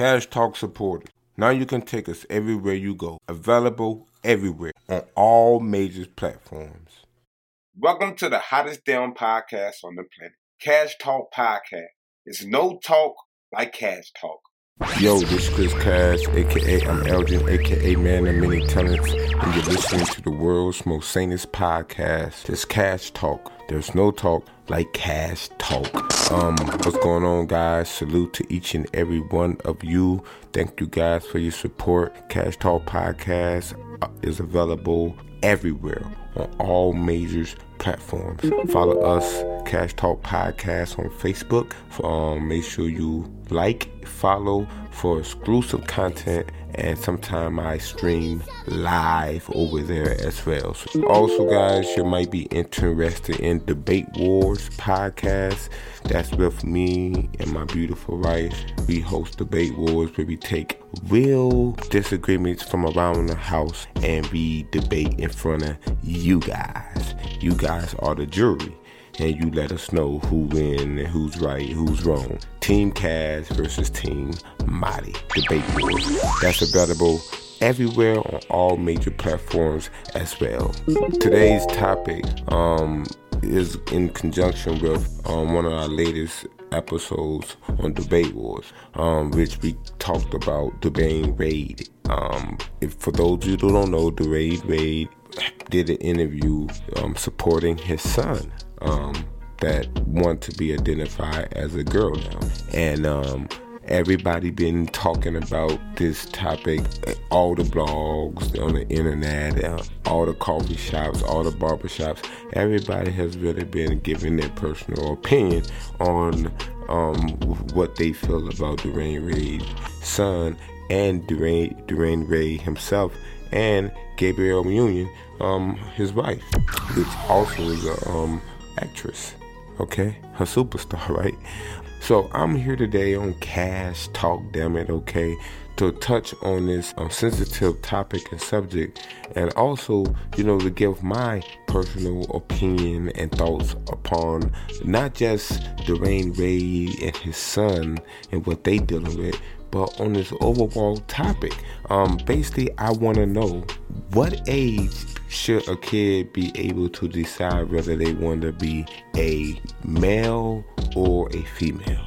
Cash Talk supporters. Now you can take us everywhere you go. Available everywhere on all major platforms. Welcome to the hottest damn podcast on the planet, Cash Talk Podcast. It's no talk like cash talk. Yo, this is Chris Cash, aka I'm Elgin, aka Man of Many Talents, and you're listening to the world's most sanest podcast. It's Cash Talk. There's no talk like Cash Talk. Um, what's going on, guys? Salute to each and every one of you. Thank you guys for your support. Cash Talk Podcast uh, is available everywhere on all major platforms. Follow us, Cash Talk Podcast, on Facebook. Um, make sure you like, follow for exclusive content, and sometime I stream live over there as well. So also, guys, you might be interested in Debate Wars podcast. That's with me and my beautiful wife. We host Debate Wars where we take real disagreements from around the house and we debate in front of you guys. You guys are the jury and you let us know who win and who's right, who's wrong. Team Cash versus Team Marty. Debate Wars. That's available everywhere on all major platforms as well. Today's topic um, is in conjunction with um, one of our latest episodes on Debate Wars, um, which we talked about Dwyane Wade. Um, if, for those of you who don't know, Dwyane Wade did an interview um, supporting his son um, that want to be identified as a girl now, and um, everybody been talking about this topic. All the blogs on the internet, uh, all the coffee shops, all the barber shops. Everybody has really been giving their personal opinion on um, what they feel about Dwyane Wade's son and Dwyane, Dwyane Wade himself and Gabrielle Union, um, his wife, which also is a um, actress, okay? Her superstar, right? So I'm here today on Cash Talk, damn it, okay? To touch on this um, sensitive topic and subject, and also, you know, to give my personal opinion and thoughts upon not just Dwyane Wade and his son and what they dealing with, but on this overall topic. Um, basically, I want to know what age should a kid be able to decide whether they want to be a male or a female?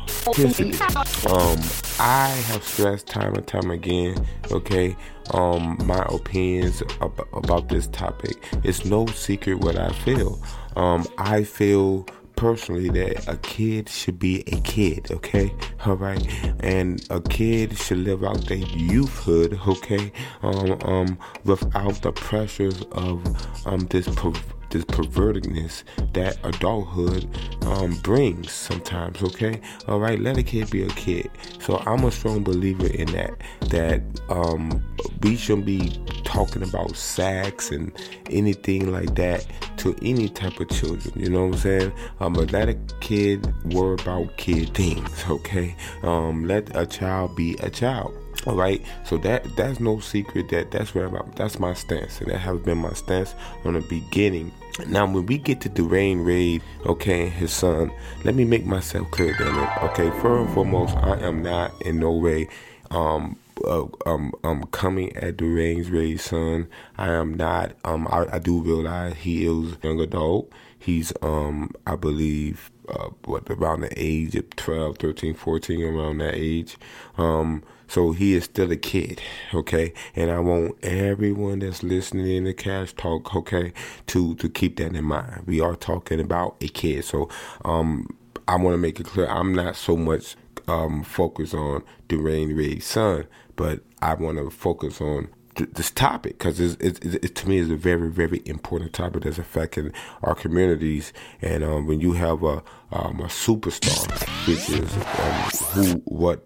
Um, I have stressed time and time again, okay, um, my opinions ab- about this topic. It's no secret what I feel. Um, I feel personally that a kid should be a kid, okay? All right, and a kid should live out their youthhood, okay? Um, um, without the pressures of um this. Per- this pervertedness that adulthood um, brings sometimes. Okay, all right. Let a kid be a kid. So I'm a strong believer in that. That um, we shouldn't be talking about sex and anything like that to any type of children. You know what I'm saying? Um, but let a kid worry about kid things. Okay. Um, let a child be a child. All right, so that that's no secret that that's where I'm, that's my stance, and that has been my stance from the beginning. Now, when we get to Dwayne Wade, okay, his son, let me make myself clear, it. Okay, first and foremost, I am not in no way um uh, um, um, coming at the Wade's son. I am not. Um, I, I do realize he is a young adult. He's, um, I believe, uh, what around the age of 12, 13, 14, around that age. Um, so he is still a kid, okay? And I want everyone that's listening in the cash talk, okay, to to keep that in mind. We are talking about a kid, so um, I want to make it clear. I'm not so much um, focused on Dwyane Wade's son, but I want to focus on this topic because it, it, it, to me is a very very important topic that's affecting our communities. And um, when you have a um, a superstar which is um, who what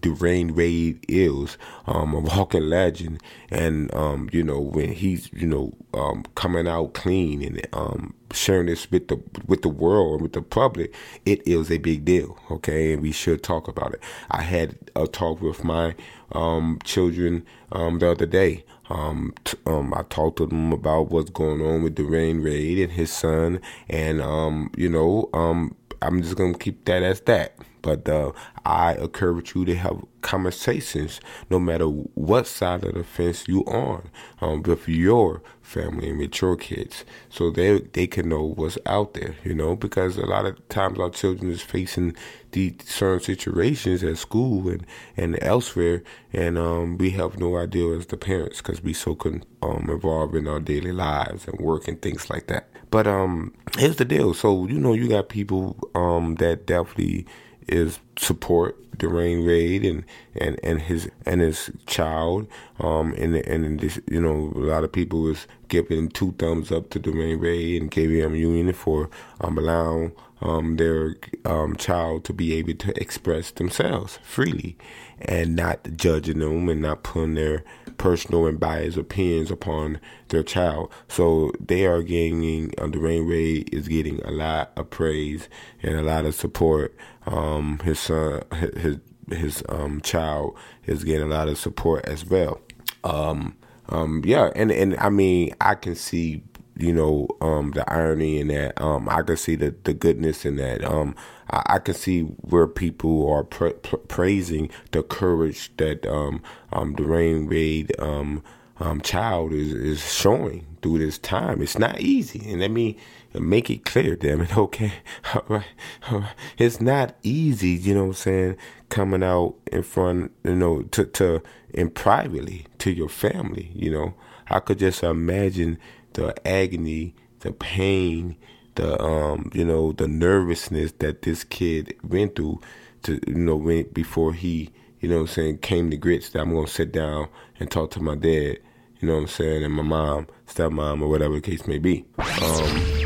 Dwyane Wade is um, a walking legend. And um, you know when he's you know um, coming out clean and um, sharing this with the with the world and with the public it is a big deal okay? And we should talk about it. I had a talk with my um, children um, the other day. Um, t- um, I talked to them about what's going on with Dwyane Wade and his son, and um, you know, um, I'm just gonna keep that as that. But uh, I encourage you to have conversations, no matter what side of the fence you on, um, with your family and with your kids, so they they can know what's out there. You know, because a lot of times our children is facing these certain situations at school and and elsewhere, and um, we have no idea as the parents because we so con- um, involved in our daily lives and work and things like that. But um, here's the deal. So you know, you got people um that definitely is support Dwyane Wade and, and, and his and his child. Um, and and this, you know, a lot of people was giving two thumbs up to Dwyane Wade and KBM Union for um, allowing um, their um, child to be able to express themselves freely and not judging them and not putting their personal and biased opinions upon their child. So they are getting, uh, Dwyane Wade is getting a lot of praise and a lot of support. Um, his son, his his um, child is getting a lot of support as well. Um, um, yeah, and and I mean, I can see you know um, the irony in that. Um, I can see the the goodness in that. Um, I, I can see where people are pra- pra- praising the courage that um, um, Dwyane Wade um, um, child is is showing through this time. It's not easy, and let me make it clear, damn it. Okay, all right, all right. It's not easy. You know what I'm saying? Coming out in front, you know, to to and privately to your family. You know, I could just imagine the agony, the pain, the um, you know, the nervousness that this kid went through to you know when before he, you know, I'm saying came to grits that I'm gonna sit down and talk to my dad. You know what I'm saying, and my mom, stepmom, or whatever the case may be. Um,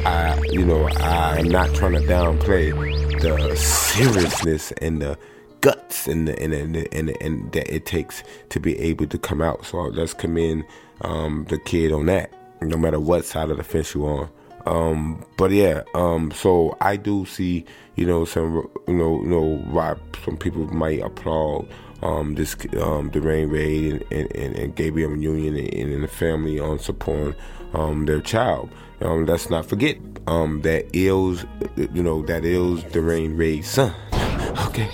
I, you know, I'm not trying to downplay the seriousness and the guts and the, and and and, and that it takes to be able to come out. So let's commend um, the kid on that, no matter what side of the fence you're on. Um, but yeah, um, so I do see, you know, some, you know, you know, why some people might applaud um, this um, Dwyane Wade and, and, and Gabrielle Union and, and the family on supporting um, their child. Um, let's not forget um, that Ills, you know, that Ills Dwyane Wade's son. okay,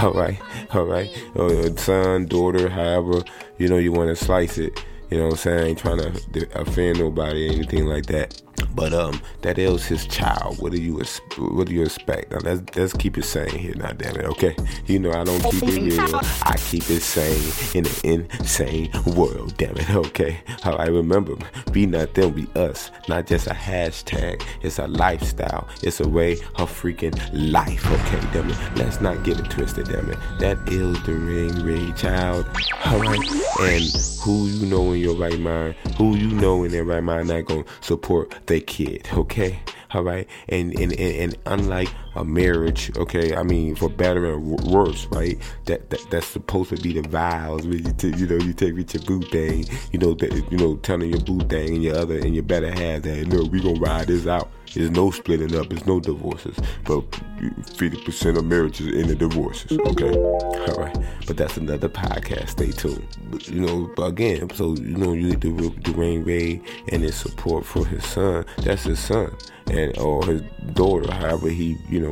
all right, all right, uh, son, daughter, however you know you want to slice it. You know what I'm saying? I ain't trying to offend nobody or anything like that. But um, that is his child. What do you what do you expect? Now let's let's keep it sane here. Now, damn it, okay? You know I don't keep it real. I keep it sane in an insane world. Damn it, okay? All right, remember, be not them, be us. Not just a hashtag. It's a lifestyle. It's a way of freaking life. Okay, damn it. Let's not get it twisted. Damn it. That is the ring ray child. All right, and who you know in your right mind, who you know in their right mind, not gonna support they kid, okay? All right, and and, and and unlike a marriage, okay, I mean for better and worse, right? That, that that's supposed to be the vows when you t- you know you take with your boo thing, you know that you know telling your boo thing and your other and your better half that look we gonna ride this out. There's no splitting up. There's no divorces. But 50% of marriages end in divorces. Okay. All right. But that's another podcast. Stay tuned. But, you know, again, so, you know, you need the Dwyane Wade and his support for his son. That's his son. And or his daughter, however he, you know,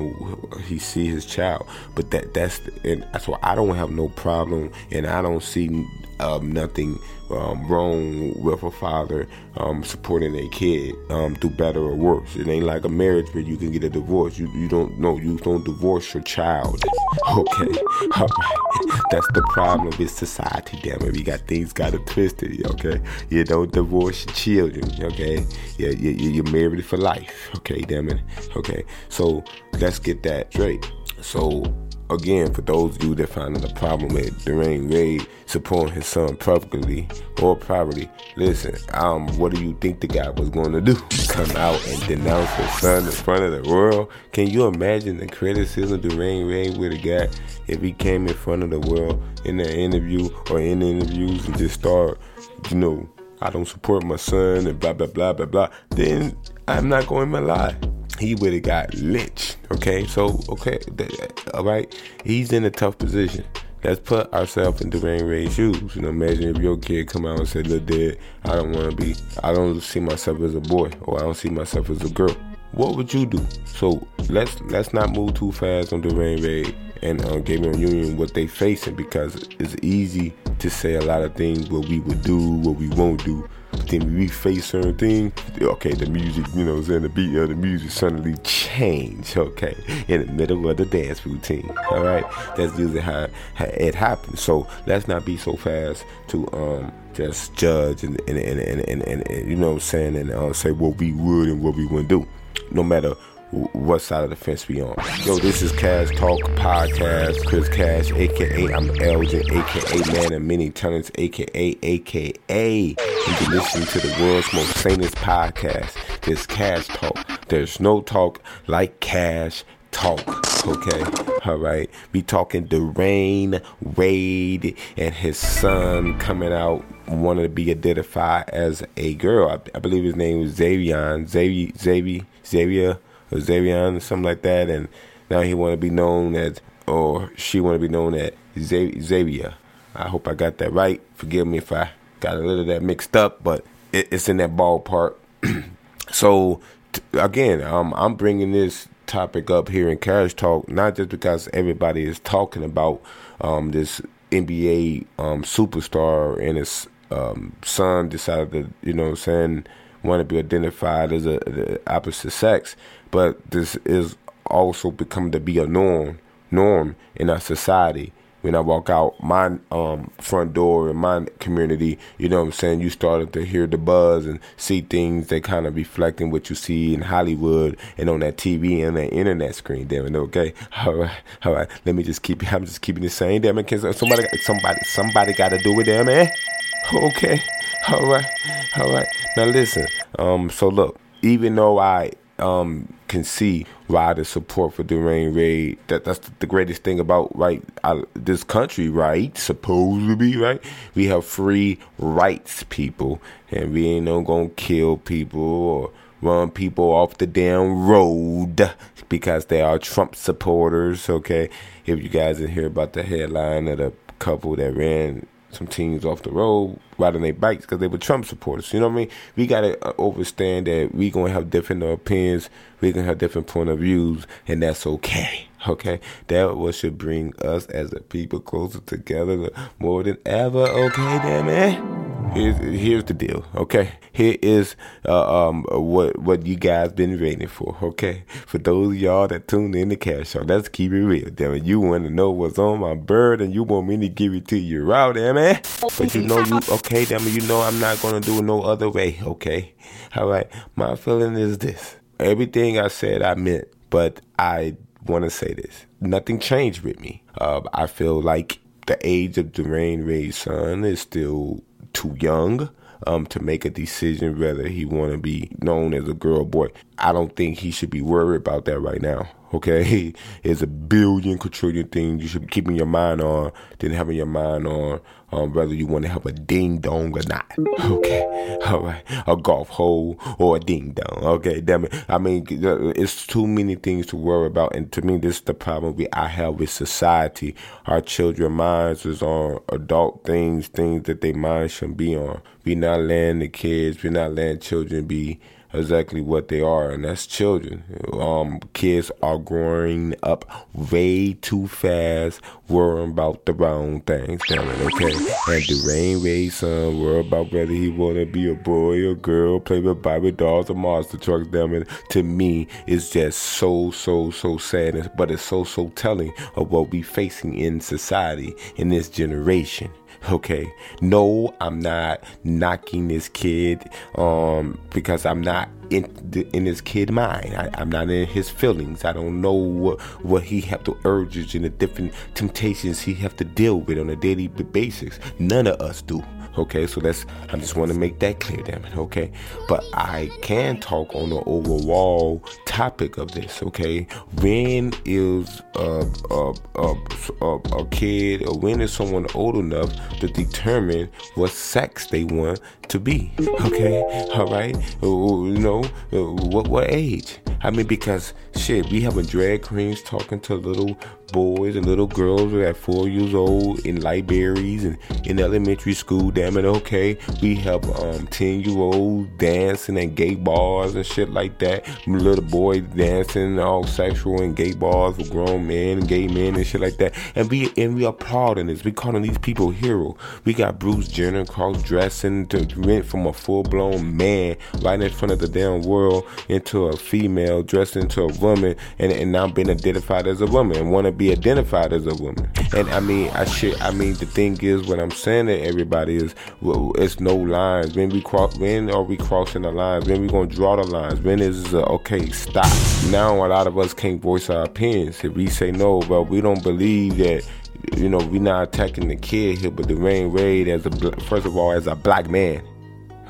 he see his child. But that that's and that's why I don't have no problem, and I don't see um, nothing um, wrong with a father um, supporting a kid um, do better or worse. It ain't like a marriage where you can get a divorce. You you don't know you don't divorce your child. Okay, all right. That's the problem with society. Damn it, we got things got it twisted. Okay, you don't divorce your children. Okay, yeah, you, you're married for life. Okay, damn it. Okay, so let's get that straight. So again, for those of you that find a problem with Dwyane Wade supporting his son publicly or privately, listen, um, what do you think the guy was going to do? Come out and denounce his son in front of the world? Can you imagine the criticism Dwyane Wade would have got if he came in front of the world in an interview or in interviews and just start, you know, I don't support my son and blah blah blah blah blah. Then I'm not going to lie he would have got lynched. Okay, so okay, all right, he's in a tough position. Let's put ourselves in Dwyane Wade's shoes. You know, imagine if your kid come out and said, "Look, Dad, I don't want to be. I don't see myself as a boy, or I don't see myself as a girl." what would you do? So let's let's not move too fast on Dwyane Wade and uh, Gabrielle Union what they facing because it's easy to say a lot of things what we would do, what we won't do. Then we face certain things, okay, the music, you know, saying the beat of the music suddenly change, okay, in the middle of the dance routine. All right, that's usually how, how it happens. So let's not be so fast to um just judge and and and and, and, and, and you know what I'm saying and uh, say what we would and what we wouldn't do, no matter what side of the fence we on. Yo, this is Cash Talk Podcast. Chris Cash, aka I'm Elgin, aka Man of Many Talents, aka aka. You can listen to the world's most sanest podcast. This Cash Talk. There's no talk like Cash Talk. Okay, all right. We talking Dwyane Wade and his son coming out wanted to be identified as a girl. I, I believe his name was Xavier, Xavier, Xavier, Xavier or Xavier, something like that, and now he want to be known as, or she want to be known as Xavier. I hope I got that right. Forgive me if I got a little that mixed up, but it, it's in that ballpark. so t- again, um, I'm bringing this topic up here in Cash Talk, not just because everybody is talking about um, this NBA um, superstar and his um, son decided to, you know, saying want to be identified as a, the opposite sex, but this is also become to be a norm norm in our society. When I walk out my um, front door in my community, you know what I'm saying, you started to hear the buzz and see things that kind of reflecting what you see in Hollywood and on that TV and that internet screen. Damn it, okay, all right, all right. Let me just keep. I'm just keeping the same. Damn it, somebody, somebody, somebody got to do it, damn man. Okay, all right, all right. Now listen. Um, so look, even though I um, can see why the support for Dwyane Wade that that's the greatest thing about right I, this country right supposed to be right? We have free rights people and we ain't no gonna kill people or run people off the damn road because they are Trump supporters okay? If you guys didn't hear about the headline of the couple that ran some teams off the road riding their bikes because they were Trump supporters. You know what I mean? We gotta uh, understand that we gonna have different opinions, we gonna have different point of views, and that's okay. Okay, that what should bring us as a people closer together more than ever. Okay, damn man. Here's here's the deal. Okay, here is uh, um what what you guys been waiting for. Okay, for those of y'all that tuned in the cash show, let's keep it real. Damn it, you want to know what's on my bird, and you want me to give it to you right, damn man. But you know you okay, damn it, you know I'm not gonna do it no other way. Okay, all right. My feeling is this: everything I said, I meant, but I want to say this. Nothing changed with me. Uh, I feel like the age of Dwyane Wade's son is still too young um, to make a decision whether he want to be known as a girl or boy. I don't think he should be worried about that right now. Okay, it's a billion quadrillion things you should be keeping your mind on than having your mind on um, whether you want to have a ding dong or not. Okay, all right, a golf hole or a ding dong. Okay, damn it. I mean, it's too many things to worry about, and to me, this is the problem we I have with society. Our children minds is on adult things, things that their minds shouldn't be on. We not letting the kids, we not letting children be exactly what they are, and that's children. Um, kids are growing up way too fast, worrying about the wrong things, damn it, okay? And Dwyane Wade's son worry about whether he want to be a boy or girl, play with Barbie dolls or monster trucks, damn it. To me, it's just so, so, so sad, but it's so, so telling of what we facing in society in this generation. Okay. No, I'm not knocking this kid um, because I'm not in the, in his kid mind. I, am not in his feelings. I don't know what, what he have to urges and the different temptations he have to deal with on a daily basis. None of us do. Okay, so that's I just want to make that clear, damn it. Okay, but I can talk on the overall topic of this. Okay, when is a a, a, a, a kid or when is someone old enough to determine what sex they want to be? Okay, all right, uh, uh, you know uh, what what age? I mean, because shit, we having drag queens talking to little boys and little girls at four years old in libraries and in elementary school. Damn it, okay. We have um ten year olds dancing at gay bars and shit like that. Little boys dancing all sexual in gay bars with grown men and gay men and shit like that. And we and we applauding this. We calling these people hero. We got Bruce Jenner cross dressing to rent from a full blown man right in front of the damn world into a female dressed into a woman and, and now being identified as a woman want to be identified as a woman. And I mean, I should. I mean, the thing is, what I'm saying to everybody is, well, it's no lines. When we cross, when are we crossing the lines? When we gonna draw the lines? When is uh, okay? Stop. Now a lot of us can't voice our opinions. If we say no, but we don't believe that you know, we're not attacking the kid here, but Dwyane Wade as a first of all as a black man,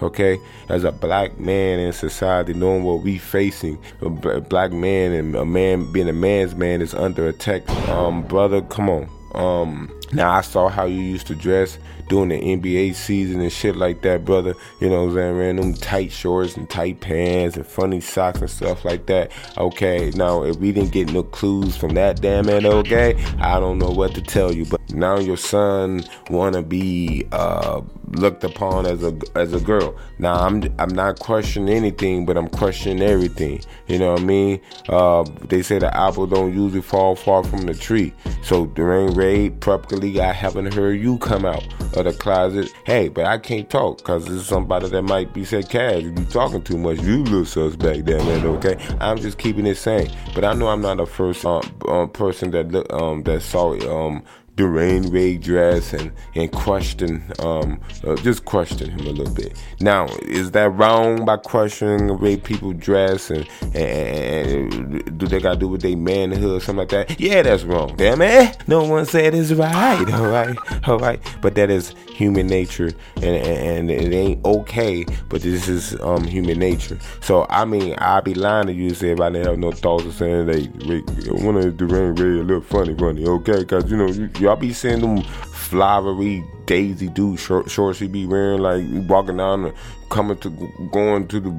okay, as a black man in society, knowing what we facing, a black man and a man being a man's man is under attack. Um, brother, come on. Um, now I saw how you used to dress during the NBA season and shit like that, brother. You know what I'm saying? Wearing them tight shorts and tight pants and funny socks and stuff like that. Okay, now if we didn't get no clues from that damn it, okay, I don't know what to tell you. But now your son wanna be uh looked upon as a as a girl. Now I'm I'm not questioning anything, but I'm questioning everything. You know what I mean? Uh, they say the apple don't usually fall far from the tree. So Dwyane Wade, probably I haven't heard you come out of the closet. Hey, but I can't talk because this is somebody that might be said, Cash, you talking too much. You little suspect, damn it. Okay, I'm just keeping it sane. But I know I'm not the first um, um, person that um that saw um Dwyane Wade dress and and questioning um uh, just question him a little bit. Now, is that wrong by questioning the way people dress and, and, and do they got to do with their manhood or something like that? Yeah, that's wrong. Damn it! No one said it's right. All right, all right. But that is human nature, and, and, and it ain't okay. But this is um human nature. So I mean, I'd be lying to you if I didn't have no thoughts of saying they, they want to Dwyane Wade a little funny, funny. Okay, because you know you, y'all be seeing them flowery Daisy dude short, shorts he be wearing, like walking down, the, coming to going to the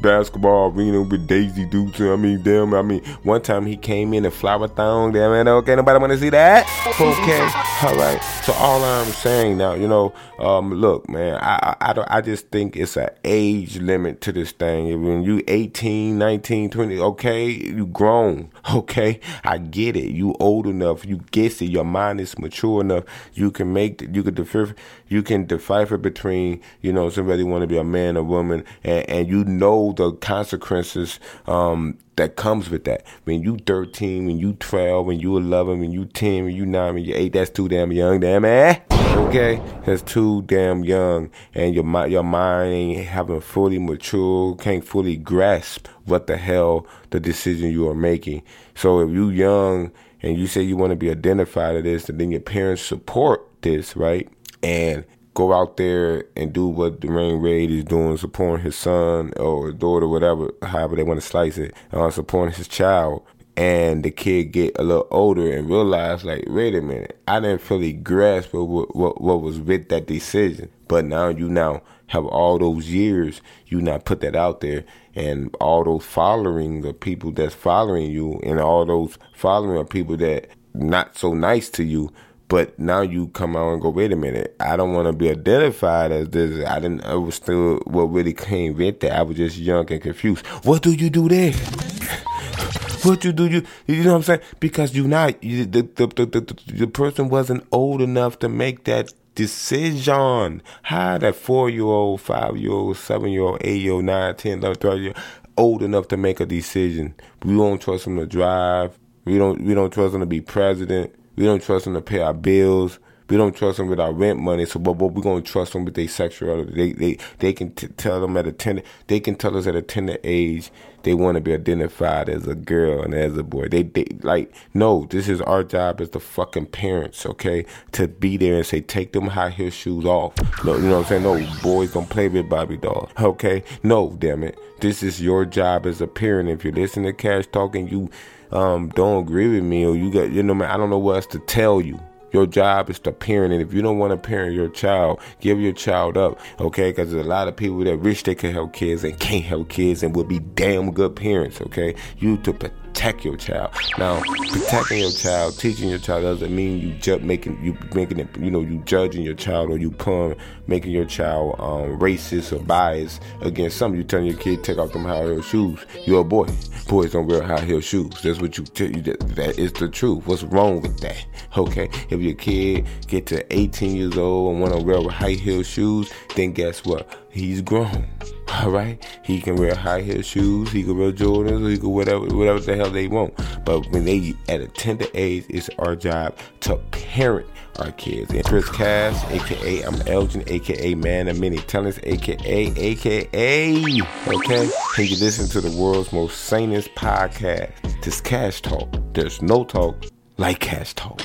basketball arena with Daisy Dukes. I mean, damn. I mean, one time he came in a flower thong. Damn man, okay, nobody want to see that. Okay, all right. So all I'm saying now, you know, um, look, man, I I, I, I just think it's an age limit to this thing. When you 18, 19, 20, okay, you grown. Okay, I get it. You old enough. You get it. Your mind is mature enough. You can make you you could you can decipher between, you know, somebody want to be a man or woman, and, and you know the consequences um, that comes with that. When you 13, when you 12, when you 11, when you 10, when you 9, when you 8, that's too damn young, damn eh? Okay, that's too damn young, and your your mind ain't having fully mature, can't fully grasp what the hell the decision you are making. So if you young and you say you want to be identified as this, and then your parents support this, right? And go out there and do what Dwyane Wade is doing, supporting his son or daughter, whatever, however they want to slice it, uh, supporting his child. And the kid get a little older and realize, like, wait a minute, I didn't fully grasp what, what, what was with that decision. But now you now have all those years, you not put that out there, and all those following the people that's following you, and all those following are people that not so nice to you but now you come out and go, wait a minute, I don't want to be identified as this. I didn't. Still what really came with that. I was just young and confused. What do you do there? what do you do? You you know what I'm saying? Because you not you, the, the, the the the person wasn't old enough to make that decision. How that four year old, five year old, seven year old, eight year old, nine, ten, eleven, twelve year old enough to make a decision. We don't trust them to drive. We don't we don't trust them to be president. We don't trust them to pay our bills. We don't trust them with our rent money. So, but, but we're gonna trust them with their sexuality. They they they can t- tell them at a tender. They can tell us at a tender age they want to be identified as a girl and as a boy. They they like no. This is our job as the fucking parents. Okay, to be there and say take them high heel shoes off. No, you know what I'm saying? No, boys don't play with Barbie dolls. Okay, no, damn it. This is your job as a parent. If you're listening to Cash talking, you um, don't agree with me or you got you know man, I don't know what else to tell you. Your job is to parent, and if you don't want to parent your child, give your child up, okay? Because there's a lot of people that wish they could help kids and can't help kids and will be damn good parents, okay? You to protect your child. Now, protecting your child, teaching your child doesn't mean you ju- making you making it, you know, you judging your child or you pun, making your child um, racist or biased against something. You telling your kid take off them high heel shoes. You're a boy. Boys don't wear high heel shoes. That's what you tell you. That, that is the truth. What's wrong with that? Okay, if your kid get to 18 years old and want to wear high heel shoes, then guess what? He's grown. All right, he can wear high heel shoes, he can wear Jordans, he can whatever, whatever the hell they want. But when they at a tender age, it's our job to parent our kids. And Chris Cash, aka I'm Elgin, aka Man of Many Talents, aka aka okay. And you listen to the world's most sanest podcast. This Cash Talk. There's no talk like Cash Talk.